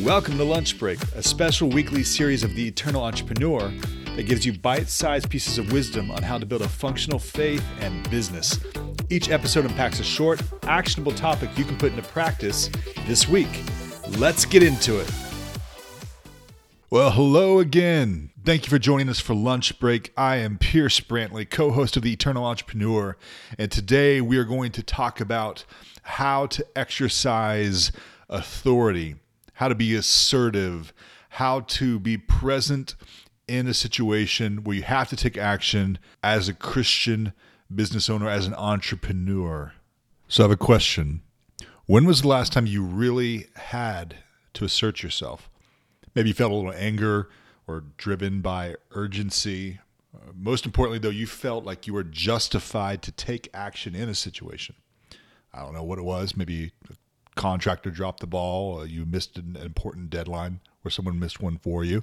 Welcome to Lunch Break, a special weekly series of The Eternal Entrepreneur that gives you bite sized pieces of wisdom on how to build a functional faith and business. Each episode unpacks a short, actionable topic you can put into practice this week. Let's get into it. Well, hello again. Thank you for joining us for Lunch Break. I am Pierce Brantley, co host of The Eternal Entrepreneur, and today we are going to talk about how to exercise authority, how to be assertive, how to be present in a situation where you have to take action as a Christian business owner, as an entrepreneur. So I have a question. When was the last time you really had to assert yourself? Maybe you felt a little anger or driven by urgency. Most importantly, though, you felt like you were justified to take action in a situation. I don't know what it was. Maybe a contractor dropped the ball, uh, you missed an important deadline, or someone missed one for you,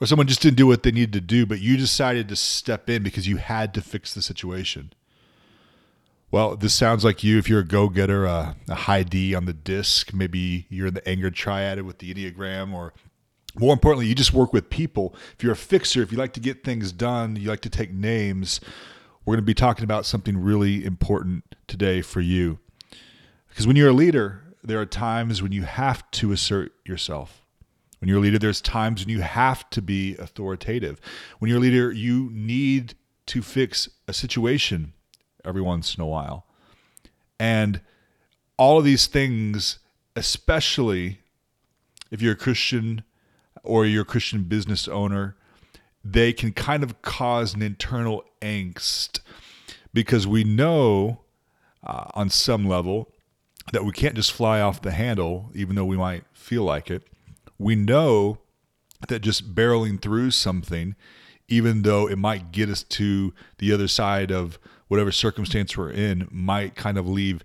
or someone just didn't do what they needed to do, but you decided to step in because you had to fix the situation. Well, this sounds like you. If you're a go getter, uh, a high D on the disc, maybe you're in the anger triad with the Enneagram, or more importantly, you just work with people. If you're a fixer, if you like to get things done, you like to take names, we're going to be talking about something really important today for you. Because when you're a leader, there are times when you have to assert yourself. When you're a leader, there's times when you have to be authoritative. When you're a leader, you need to fix a situation every once in a while. And all of these things, especially if you're a Christian or you're a Christian business owner, they can kind of cause an internal angst because we know uh, on some level that we can't just fly off the handle, even though we might feel like it. We know that just barreling through something, even though it might get us to the other side of whatever circumstance we're in, might kind of leave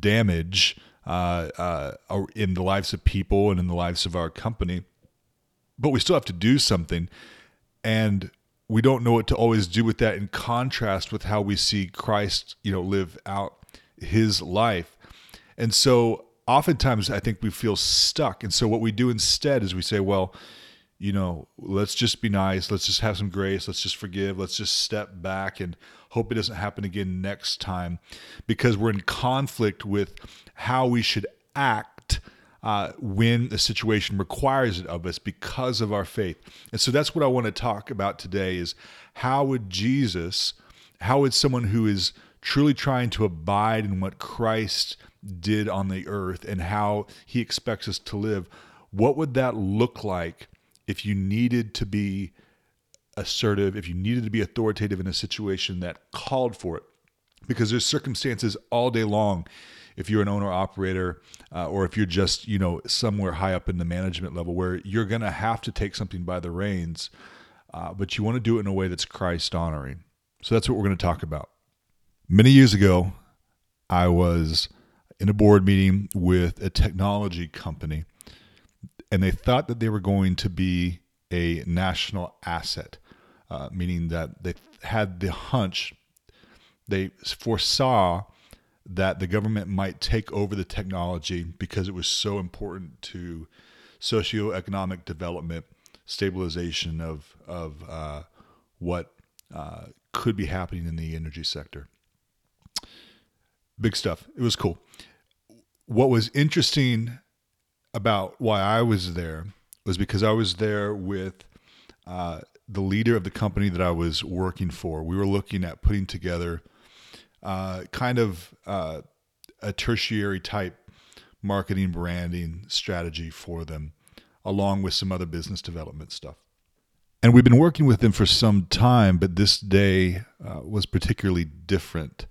damage uh, uh, in the lives of people and in the lives of our company. But we still have to do something. And we don't know what to always do with that in contrast with how we see Christ, you know, live out his life. And so oftentimes I think we feel stuck. And so what we do instead is we say, well, you know, let's just be nice. Let's just have some grace. Let's just forgive. Let's just step back and hope it doesn't happen again next time because we're in conflict with how we should act uh, when the situation requires it of us because of our faith. And so that's what I want to talk about today is how would Jesus, how would someone who is truly trying to abide in what Christ did on the earth and how he expects us to live, what would that look like if you needed to be assertive, if you needed to be authoritative in a situation that called for it? Because there's circumstances all day long if you're an owner operator uh, or if you're just you know somewhere high up in the management level where you're to have to take something by the reins uh, but you want to do it in a way that's christ honoring so that's what we're going to talk about many years ago i was in a board meeting with a technology company and they thought that they were going to be a national asset uh, meaning that they had the hunch they foresaw that the government might take over the technology because it was so important to socioeconomic development, stabilization of of uh, what uh, could be happening in the energy sector. Big stuff. It was cool. What was interesting about why I was there was because I was there with uh, the leader of the company that I was working for. We were looking at putting together uh, kind of uh, a tertiary type marketing branding strategy for them, along with some other business development stuff. And we've been working with them for some time, but this day uh, was particularly different.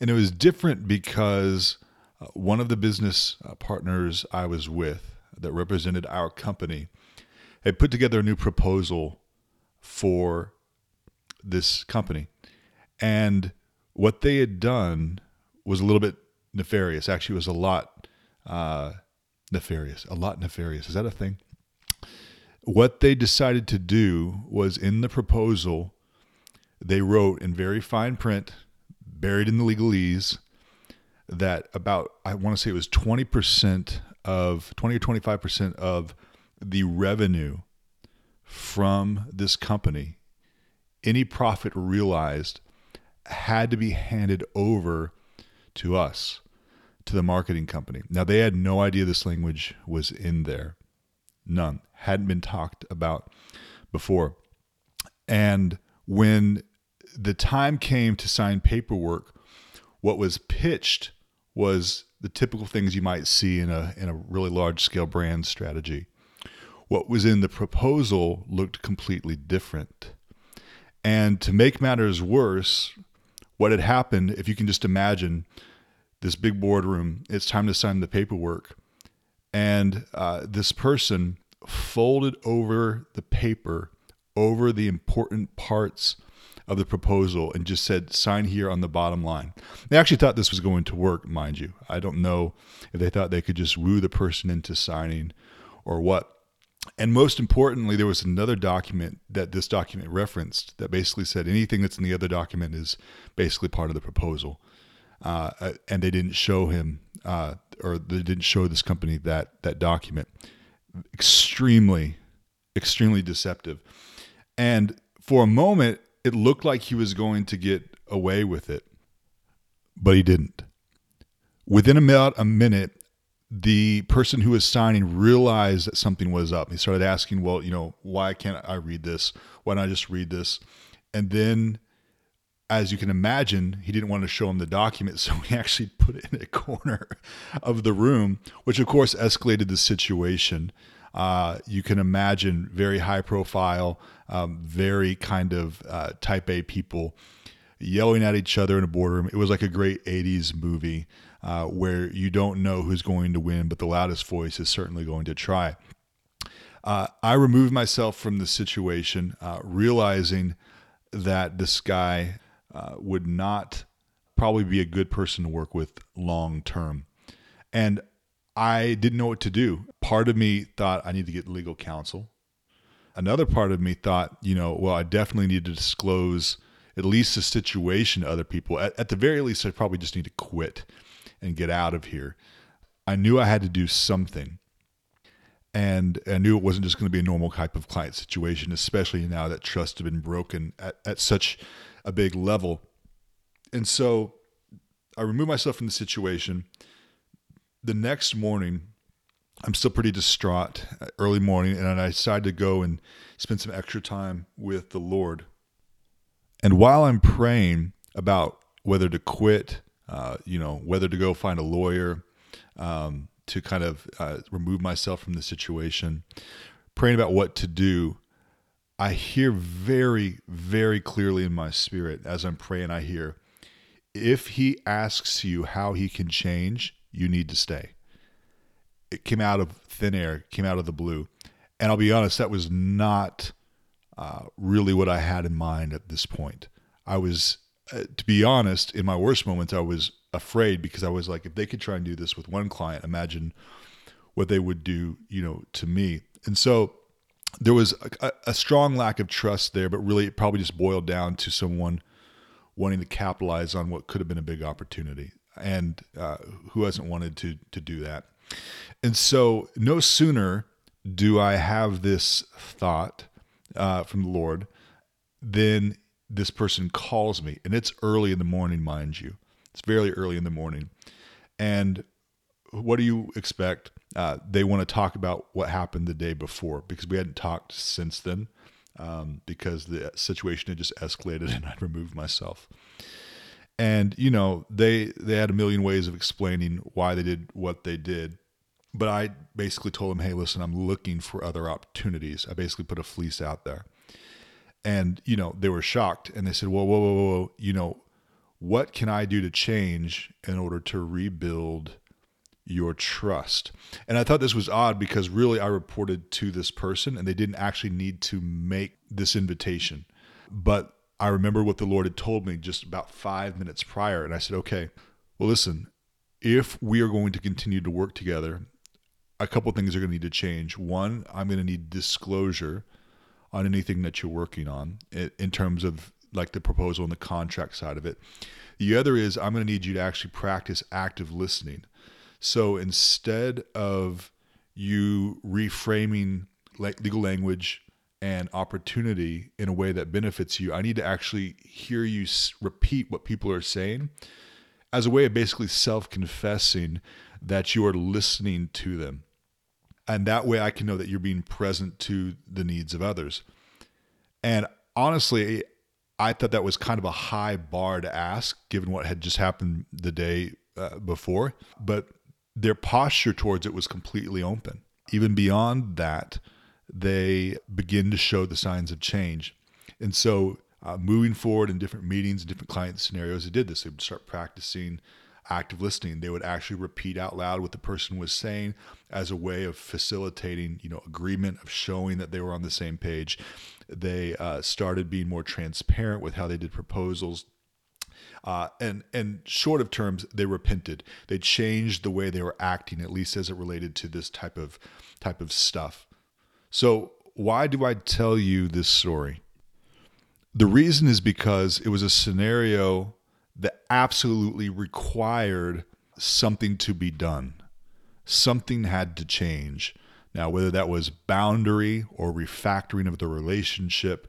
And it was different because uh, one of the business uh, partners I was with that represented our company had put together a new proposal for this company. And what they had done was a little bit nefarious. Actually, it was a lot uh, nefarious. A lot nefarious. Is that a thing? What they decided to do was in the proposal, they wrote in very fine print, buried in the legalese, that about, I want to say it was 20% of 20 or 25% of the revenue from this company, any profit realized had to be handed over to us, to the marketing company. Now, they had no idea this language was in there. None. Hadn't been talked about before. And when the time came to sign paperwork, what was pitched was the typical things you might see in a in a really large scale brand strategy. What was in the proposal looked completely different. And to make matters worse, what had happened, if you can just imagine this big boardroom, it's time to sign the paperwork. And uh, this person folded over the paper over the important parts of the proposal and just said, sign here on the bottom line. They actually thought this was going to work, mind you. I don't know if they thought they could just woo the person into signing or what. And most importantly, there was another document that this document referenced that basically said anything that's in the other document is basically part of the proposal. Uh, uh and they didn't show him, uh, or they didn't show this company that that document. Extremely, extremely deceptive. And for a moment, it looked like he was going to get away with it, but he didn't. Within about a minute, the person who was signing realized that something was up. He started asking, Well, you know, why can't I read this? Why don't I just read this? And then, as you can imagine, he didn't want to show him the document. So he actually put it in a corner of the room, which of course escalated the situation. Uh, you can imagine very high profile, um, very kind of uh, type A people yelling at each other in a boardroom. It was like a great 80s movie uh, where you don't know who's going to win, but the loudest voice is certainly going to try. Uh, I removed myself from the situation, uh, realizing that this guy uh, would not probably be a good person to work with long term. And I didn't know what to do. Part of me thought I need to get legal counsel. Another part of me thought, you know, well, I definitely need to disclose at least the situation to other people. At, at the very least, I probably just need to quit and get out of here. I knew I had to do something. And I knew it wasn't just going to be a normal type of client situation, especially now that trust had been broken at, at such a big level. And so I removed myself from the situation the next morning, I'm still pretty distraught, uh, early morning, and I decided to go and spend some extra time with the Lord. And while I'm praying about whether to quit, uh, you know, whether to go find a lawyer, um, to kind of uh, remove myself from the situation, praying about what to do, I hear very, very clearly in my spirit as I'm praying, I hear, if he asks you how he can change, you need to stay. It came out of thin air, came out of the blue. And I'll be honest, that was not uh, really what I had in mind at this point. I was, uh, to be honest, in my worst moments, I was afraid because I was like, if they could try and do this with one client, imagine what they would do, you know, to me. And so there was a, a strong lack of trust there, but really it probably just boiled down to someone wanting to capitalize on what could have been a big opportunity and uh, who hasn't wanted to to do that? And so, no sooner do I have this thought uh, from the Lord than this person calls me, and it's early in the morning, mind you. It's very early in the morning, and what do you expect? Uh, they want to talk about what happened the day before because we hadn't talked since then um, because the situation had just escalated and I'd removed myself and you know they they had a million ways of explaining why they did what they did. But i basically told them hey listen i'm looking for other opportunities. I basically put a fleece out there. And you know they were shocked. And they said whoa whoa whoa whoa you know what can i do to change in order to rebuild your trust? And i thought this was odd because really i reported to this person and they didn't actually need to make this invitation. But I remember what the Lord had told me just about five minutes prior. And I said, okay, well, listen, if we are going to continue to work together, a couple things are going to need to change. One, I'm going to need disclosure on anything that you're working on in terms of like the proposal and the contract side of it. The other is I'm going to need you to actually practice active listening. So instead of you reframing legal language and opportunity in a way that benefits you, I need to actually hear you repeat what people are saying as a way of basically self confessing that you are listening to them. And that way I can know that you're being present to the needs of others. And honestly, I thought that was kind of a high bar to ask given what had just happened the day uh, before. But their posture towards it was completely open. Even beyond that, they begin to show the signs of change. And so, uh, moving forward in different meetings, different client scenarios, they did this. They would start practicing active listening. They would actually repeat out loud what the person was saying as a way of facilitating, you know, agreement, of showing that they were on the same page. They uh, started being more transparent with how they did proposals. Uh, and and short of terms, they repented. They changed the way they were acting, at least as it related to this type of type of stuff. So why do I tell you this story? The reason is because it was a scenario that absolutely required something to be done. Something had to change. Now, whether that was boundary or refactoring of the relationship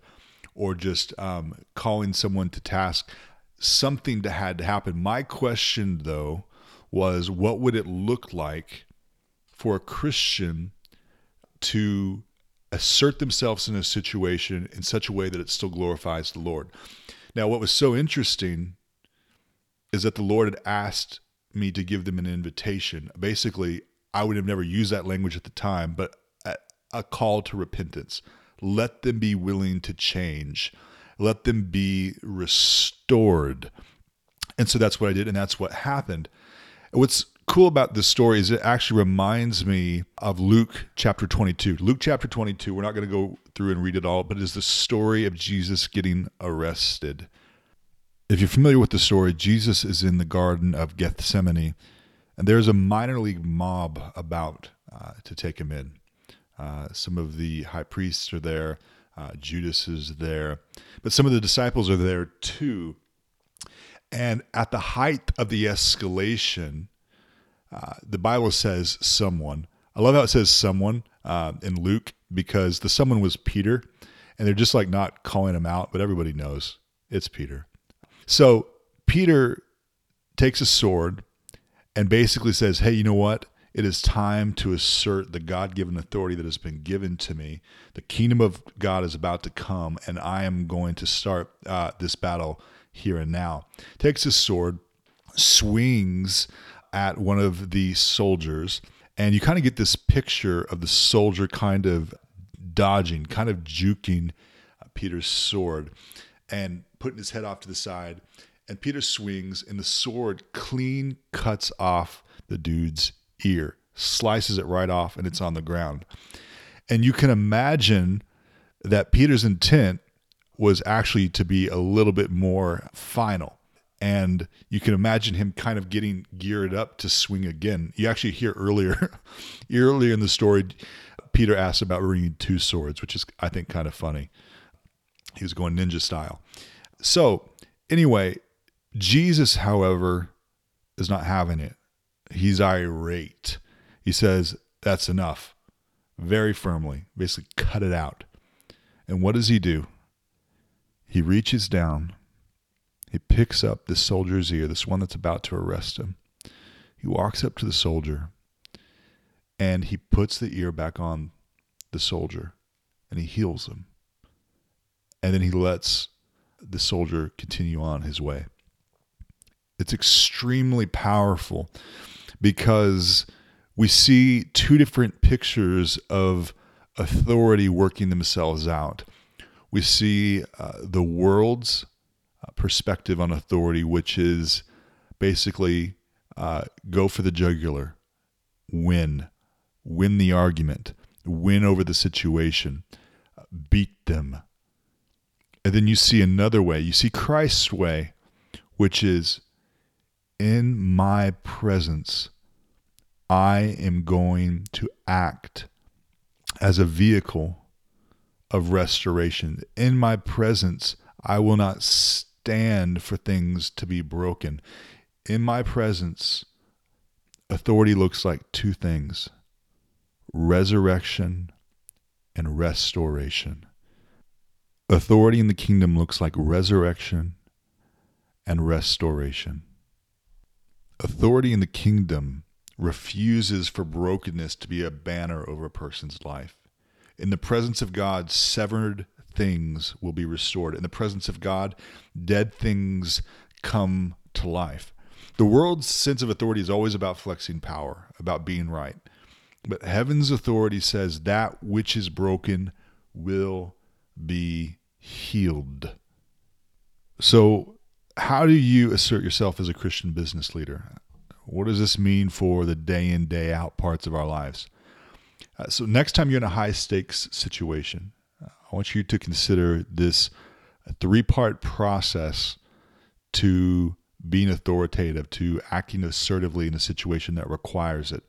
or just um, calling someone to task, something that had to happen. My question, though, was what would it look like for a Christian to assert themselves in a situation in such a way that it still glorifies the Lord? Now, what was so interesting is that the Lord had asked me to give them an invitation. Basically, I would have never used that language at the time, but a, a call to repentance. Let them be willing to change. Let them be restored. And so that's what I did, and that's what happened. What's cool about this story is it actually reminds me of Luke chapter 22. Luke chapter 22, we're not going to go through and read it all, but it is the story of Jesus getting arrested. If you're familiar with the story, Jesus is in the Garden of Gethsemane and there's a minor league mob about uh, to take him in. Uh, some of the high priests are there, uh, Judas is there, but some of the disciples are there too. And at the height of the escalation, uh, the Bible says someone. I love how it says someone uh, in Luke because the someone was Peter, and they're just like not calling him out, but everybody knows it's Peter. So Peter takes a sword and basically says, Hey, you know what? It is time to assert the God given authority that has been given to me. The kingdom of God is about to come, and I am going to start uh, this battle here and now. Takes his sword, swings at one of the soldiers, and you kind of get this picture of the soldier kind of dodging, kind of juking uh, Peter's sword and putting his head off to the side and Peter swings, and the sword clean cuts off the dude's ear, slices it right off, and it's on the ground. And you can imagine that Peter's intent was actually to be a little bit more final. And you can imagine him kind of getting geared up to swing again. You actually hear earlier, earlier in the story, Peter asks about bringing two swords, which is, I think, kind of funny. He was going ninja style. So, anyway, Jesus, however, is not having it. He's irate. He says, That's enough. Very firmly, basically, cut it out. And what does he do? He reaches down, he picks up this soldier's ear, this one that's about to arrest him. He walks up to the soldier and he puts the ear back on the soldier and he heals him. And then he lets the soldier continue on his way. It's extremely powerful because we see two different pictures of authority working themselves out. We see uh, the world's perspective on authority, which is basically uh, go for the jugular, win, win the argument, win over the situation, beat them. And then you see another way. You see Christ's way, which is in my presence, I am going to act as a vehicle of restoration. In my presence, I will not stand for things to be broken. In my presence, authority looks like two things resurrection and restoration. Authority in the kingdom looks like resurrection and restoration. Authority in the kingdom refuses for brokenness to be a banner over a person's life. In the presence of God, severed things will be restored. In the presence of God, dead things come to life. The world's sense of authority is always about flexing power, about being right. But heaven's authority says that which is broken will be healed. So, how do you assert yourself as a Christian business leader? What does this mean for the day in, day out parts of our lives? Uh, so, next time you're in a high stakes situation, I want you to consider this three part process to being authoritative, to acting assertively in a situation that requires it.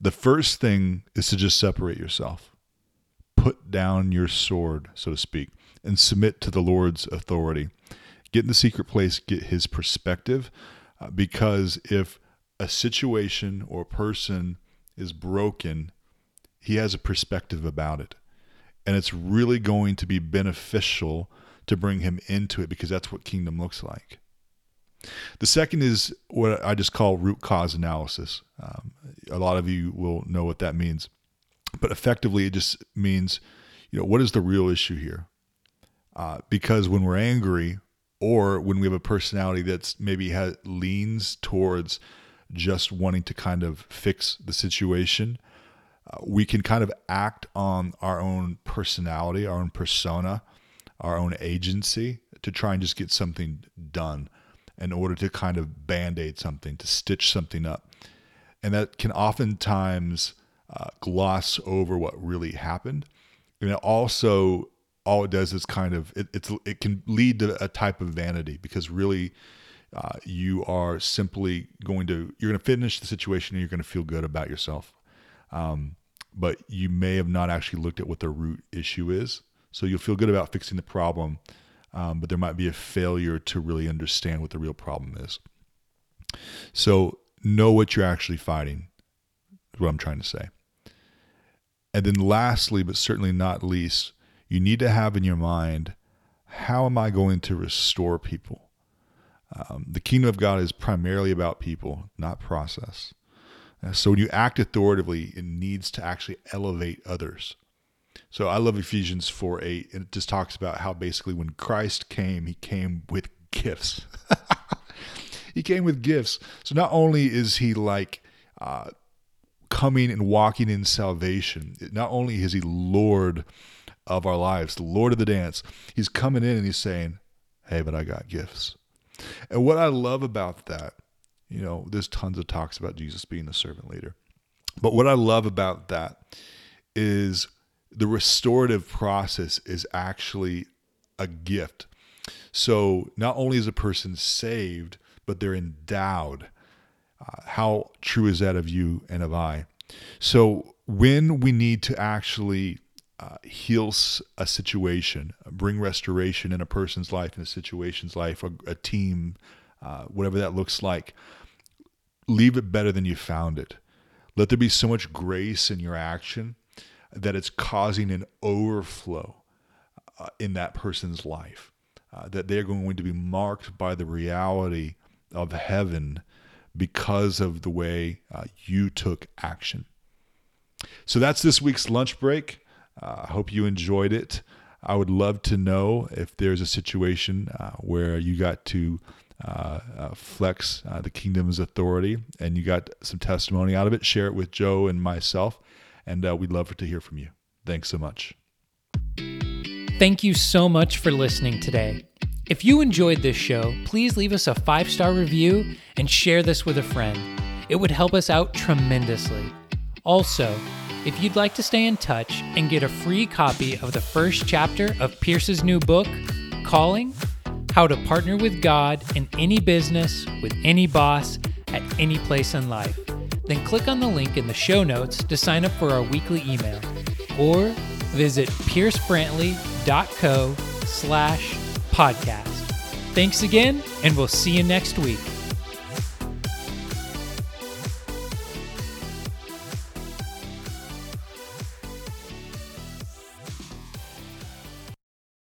The first thing is to just separate yourself, put down your sword, so to speak, and submit to the Lord's authority. Get in the secret place, get his perspective, uh, because if a situation or person is broken, he has a perspective about it. And it's really going to be beneficial to bring him into it because that's what kingdom looks like. The second is what I just call root cause analysis. Um, a lot of you will know what that means, but effectively, it just means, you know, what is the real issue here? Uh, because when we're angry, or when we have a personality that's maybe has, leans towards just wanting to kind of fix the situation, uh, we can kind of act on our own personality, our own persona, our own agency to try and just get something done in order to kind of band aid something, to stitch something up. And that can oftentimes uh, gloss over what really happened. And it also, all it does is kind of, it, it's, it can lead to a type of vanity because really uh, you are simply going to, you're going to finish the situation and you're going to feel good about yourself. Um, but you may have not actually looked at what the root issue is. So you'll feel good about fixing the problem um, but there might be a failure to really understand what the real problem is. So know what you're actually fighting, is what I'm trying to say. And then, lastly, but certainly not least, you need to have in your mind how am I going to restore people? Um, the kingdom of God is primarily about people, not process. Uh, so when you act authoritatively, it needs to actually elevate others. So I love Ephesians 4 8, and it just talks about how basically when Christ came, he came with gifts. he came with gifts. So not only is he like uh, coming and walking in salvation, not only is he Lord of our lives, the Lord of the dance, he's coming in and he's saying, Hey, but I got gifts. And what I love about that, you know, there's tons of talks about Jesus being the servant leader. But what I love about that is the restorative process is actually a gift. So not only is a person saved, but they're endowed. Uh, how true is that of you and of I? So when we need to actually uh, heal a situation, bring restoration in a person's life, in a situation's life, a, a team, uh, whatever that looks like, leave it better than you found it. Let there be so much grace in your action that it's causing an overflow uh, in that person's life, uh, that they're going to be marked by the reality of heaven because of the way uh, you took action. So that's this week's lunch break. Uh, I hope you enjoyed it. I would love to know if there's a situation uh, where you got to uh, uh, flex uh, the kingdom's authority and you got some testimony out of it. Share it with Joe and myself and uh, we'd love to hear from you. Thanks so much. Thank you so much for listening today. If you enjoyed this show, please leave us a five star review and share this with a friend. It would help us out tremendously. Also, if you'd like to stay in touch and get a free copy of the first chapter of Pierce's new book, Calling How to Partner with God in Any Business with Any Boss at Any Place in Life, then click on the link in the show notes to sign up for our weekly email or visit piercebrantley.co slash podcast. Thanks again, and we'll see you next week.